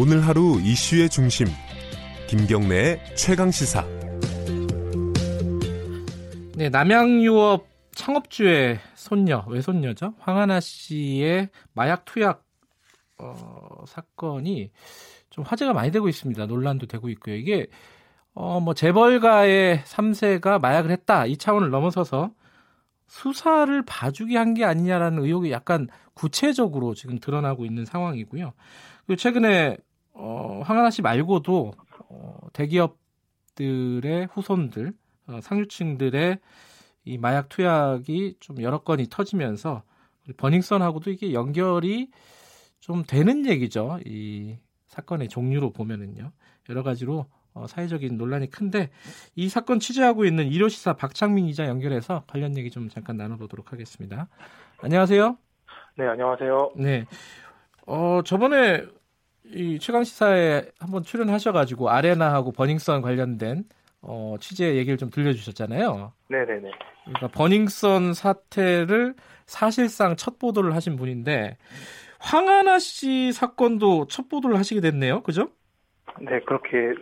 오늘 하루 이슈의 중심 김경래의 최강 시사. 네, 남양유업 창업주의 손녀 외손녀죠 황하나 씨의 마약 투약 어, 사건이 좀 화제가 많이 되고 있습니다. 논란도 되고 있고요. 이게 어, 뭐 재벌가의 3세가 마약을 했다 이 차원을 넘어서서 수사를 봐주기 한 게 아니냐라는 의혹이 약간 구체적으로 지금 드러나고 있는 상황이고요. 그리고 최근에 어, 황하나 씨 말고도 어, 대기업들의 후손들, 어, 상류층들의 이 마약 투약이 좀 여러 건이 터지면서 버닝썬하고도 이게 연결이 좀 되는 얘기죠. 이 사건의 종류로 보면은요. 여러 가지로 어, 사회적인 논란이 큰데 이 사건 취재하고 있는 일요시사 박창민 기자 연결해서 관련 얘기 좀 잠깐 나눠보도록 하겠습니다. 안녕하세요. 네, 안녕하세요. 네. 어, 저번에 이 최강 시사에 한번 출연하셔가지고 아레나하고 버닝썬 관련된 어, 취재 얘기를 좀 들려주셨잖아요. 네네네. 그러니까 버닝썬 사태를 사실상 첫 보도를 하신 분인데 황하나 씨 사건도 첫 보도를 하시게 됐네요. 그죠? 네, 그렇게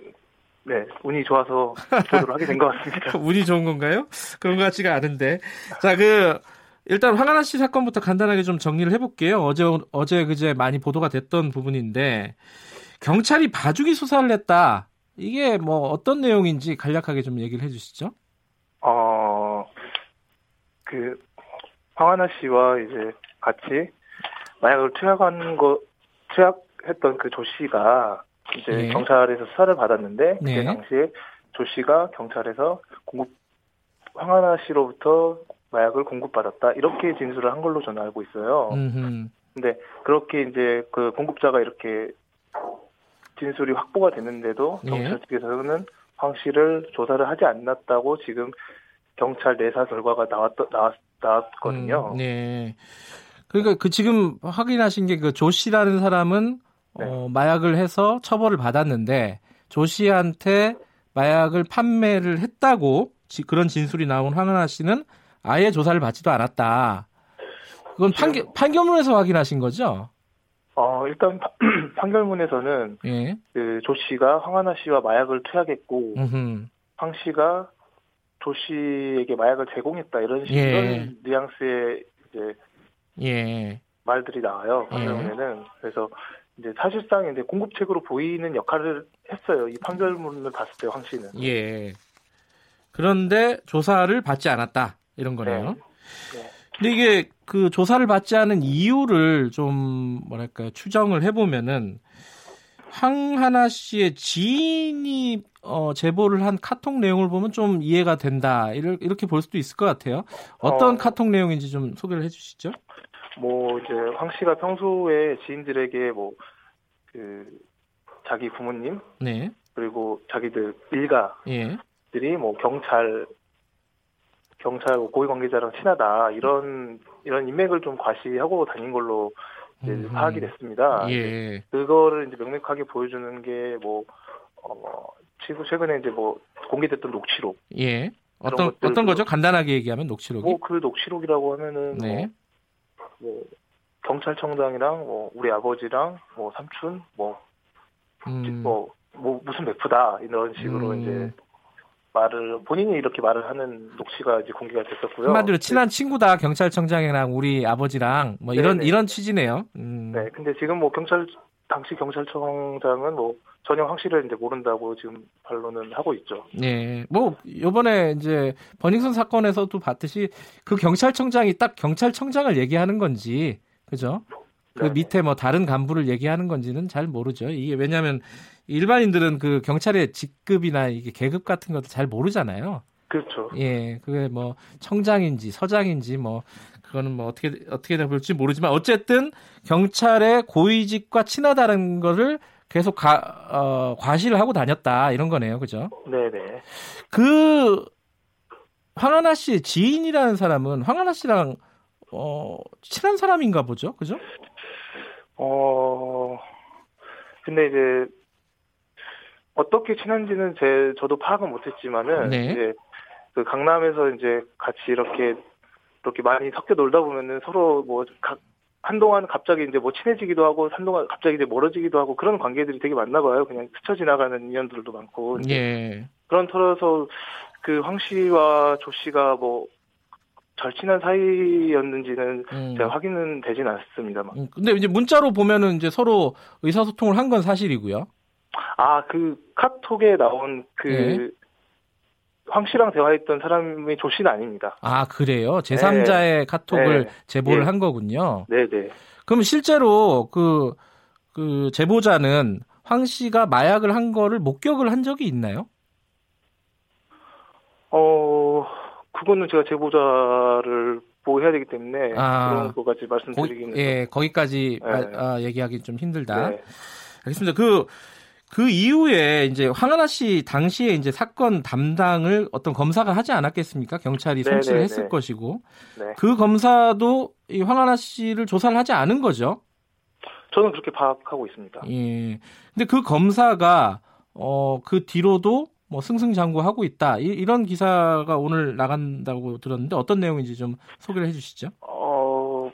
네, 운이 좋아서 보도를 하게 된 것 같습니다. 운이 좋은 건가요? 그런 것 같지가 않은데. 자, 그, 일단 황하나 씨 사건부터 간단하게 좀 정리를 해볼게요. 어제, 어제 그제 많이 보도가 됐던 부분인데, 경찰이 봐주기 수사를 했다. 이게 뭐 어떤 내용인지 간략하게 좀 얘기를 해주시죠. 어, 그, 황하나 씨와 이제 같이 마약을 투약한 거, 투약했던 그 조 씨가 이제 네. 경찰에서 수사를 받았는데 네. 그때 당시에 조 씨가 경찰에서 공급 황하나 씨로부터 마약을 공급받았다 이렇게 진술을 한 걸로 저는 알고 있어요. 음흠. 근데 그렇게 이제 그 공급자가 이렇게 진술이 확보가 됐는데도 네. 경찰 측에서는 황 씨를 조사를 하지 않았다고 지금 경찰 내사 결과가 나왔 나왔 나왔거든요. 음, 네. 그러니까 그 지금 확인하신 게 그 조 씨라는 사람은 네. 어, 마약을 해서 처벌을 받았는데 조 씨한테 마약을 판매를 했다고 지, 그런 진술이 나온 황은하 씨는 아예 조사를 받지도 않았다. 그건 판결, 판결문에서 확인하신 거죠? 어, 일단 판결문에서는 예. 그조 씨가 황하나 씨와 마약을 투약했고 음흠. 황 씨가 조 씨에게 마약을 제공했다 이런 식 예. 이런 뉘앙스의 이제 예. 말들이 나와요 예. 판결문에는 그래서 이제 사실상 이제 공급책으로 보이는 역할을 했어요. 이 판결문을 봤을 때 황 씨는. 예. 그런데 조사를 받지 않았다 이런 거네요. 네. 네. 근데 이게 그 조사를 받지 않은 이유를 좀 뭐랄까 추정을 해보면은 황하나 씨의 지인이 어, 제보를 한 카톡 내용을 보면 좀 이해가 된다 이렇게 볼 수도 있을 것 같아요. 어떤 어, 카톡 내용인지 좀 소개를 해주시죠. 뭐 이제 황 씨가 평소에 지인들에게 뭐 그 자기 부모님 네. 그리고 자기들 일가들이 예. 뭐 경찰 경찰 고위 관계자랑 친하다 이런 이런 인맥을 좀 과시하고 다닌 걸로 이제 음. 파악이 됐습니다. 예. 그거를 이제 명백하게 보여주는 게뭐 어, 최근에 이제 뭐 공개됐던 녹취록. 예. 어떤 어떤 거죠? 간단하게 얘기하면 녹취록이? 뭐그 녹취록이라고 하면은 네. 뭐 뭐 경찰청장이랑 뭐 우리 아버지랑 뭐 삼촌 뭐뭐 음. 뭐, 뭐 무슨 베프다 이런 식으로 음. 이제 말을 본인이 이렇게 말을 하는 녹취가 이제 공개가 됐었고요. 한마디로 친한 친구다 경찰청장이랑 우리 아버지랑 뭐 이런 네네. 이런 취지네요. 음. 네, 근데 지금 뭐 경찰 당시 경찰청장은 뭐 전혀 확실을 이제 모른다고 지금 반론은 하고 있죠. 네, 뭐 이번에 이제 버닝썬 사건에서도 봤듯이 그 경찰청장이 딱 경찰청장을 얘기하는 건지 그죠? 그 네. 밑에 뭐 다른 간부를 얘기하는 건지는 잘 모르죠. 이게 왜냐하면 일반인들은 그 경찰의 직급이나 이게 계급 같은 것도 잘 모르잖아요. 그렇죠. 예, 그게 뭐 청장인지 서장인지 뭐 그거는 뭐 어떻게 어떻게 될지 모르지만 어쨌든 경찰의 고위직과 친하다는 거를 계속 가, 어, 과시를 하고 다녔다 이런 거네요, 그죠? 네네. 그 황하나 씨의 지인이라는 사람은 황하나 씨랑 어, 친한 사람인가 보죠, 그죠? 어, 근데 이제 어떻게 친한지는 제 저도 파악은 못했지만은 네. 이제 그 강남에서 이제 같이 이렇게 이렇게 많이 섞여 놀다 보면은 서로 뭐 각 한동안 갑자기 이제 뭐 친해지기도 하고 한동안 갑자기 이제 멀어지기도 하고 그런 관계들이 되게 많나 봐요. 그냥 스쳐 지나가는 인연들도 많고. 예. 그런 터여서 그 황 씨와 조 씨가 뭐 절친한 사이였는지는 음. 제가 확인은 되진 않습니다만. 음, 근데 이제 문자로 보면은 이제 서로 의사소통을 한 건 사실이고요. 아, 그 카톡에 나온 그 네. 황 씨랑 대화했던 사람이 조 씨는 아닙니다. 아, 그래요? 제3자의 카톡을 네. 제보를 예. 한 거군요. 네 네. 그럼 실제로 그, 그 제보자는 황 씨가 마약을 한 거를 목격을 한 적이 있나요? 어, 그거는 제가 제보자를 보호해야 되기 때문에 아. 그런 것까지 거, 말씀드리기는 예, 거기까지 네. 아, 아, 얘기하기 좀 힘들다. 네. 알겠습니다. 그, 그 이후에 이제 황하나 씨 당시에 이제 사건 담당을 어떤 검사가 하지 않았겠습니까? 경찰이 네, 송치를 네, 했을 네. 것이고. 네. 그 검사도 이 황하나 씨를 조사를 하지 않은 거죠. 저는 그렇게 파악하고 있습니다. 예. 근데 그 검사가 어, 그 뒤로도 뭐 승승장구하고 있다. 이, 런 기사가 오늘 나간다고 들었는데 어떤 내용인지 좀 소개를 해 주시죠. 어,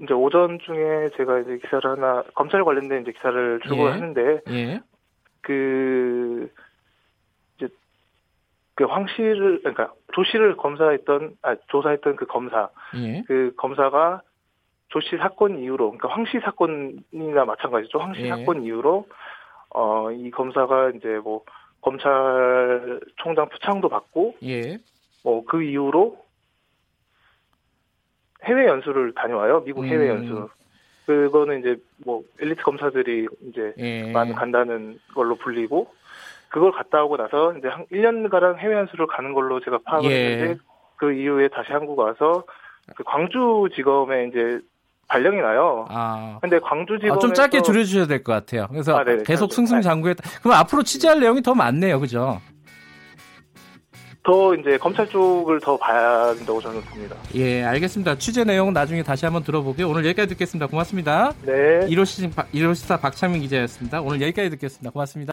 이제 오전 중에 제가 이제 기사를 하나, 검찰 관련된 이제 기사를 출고를 예. 예. 그, 이제, 그 황 씨를, 그러니까 조 씨를 검사했던, 아, 조사했던 그 검사, 예. 그 검사가 조씨 사건 이후로, 그러니까 황씨 사건이나 마찬가지죠. 황씨 예. 사건 이후로, 어, 이 검사가 이제 뭐, 검찰총장 표창도 받고, 예. 뭐, 그 이후로 해외 연수를 다녀와요. 미국 해외 음. 연수. 그거는 이제 뭐, 엘리트 검사들이 이제 예. 많이 간다는 걸로 불리고, 그걸 갔다 오고 나서 이제 한 1년가량 해외 연수를 가는 걸로 제가 파악을 예. 했는데, 그 이후에 다시 한국 와서 그 광주지검에 이제 발령이 나요. 아. 근데 광주지검에 아, 좀 짧게 줄여주셔야 될 것 같아요. 그래서 아. 계속. 승승장구했다. 그럼 앞으로 취재할 내용이 더 많네요, 그죠? 더 이제 검찰 쪽을 더 봐야 된다고 저는 봅니다. 예, 알겠습니다. 취재 내용은 나중에 다시 한번 들어보고요. 오늘 여기까지 듣겠습니다. 고맙습니다. 네. 1호 시, 1호 시사 박창민 기자였습니다. 오늘 여기까지 듣겠습니다. 고맙습니다.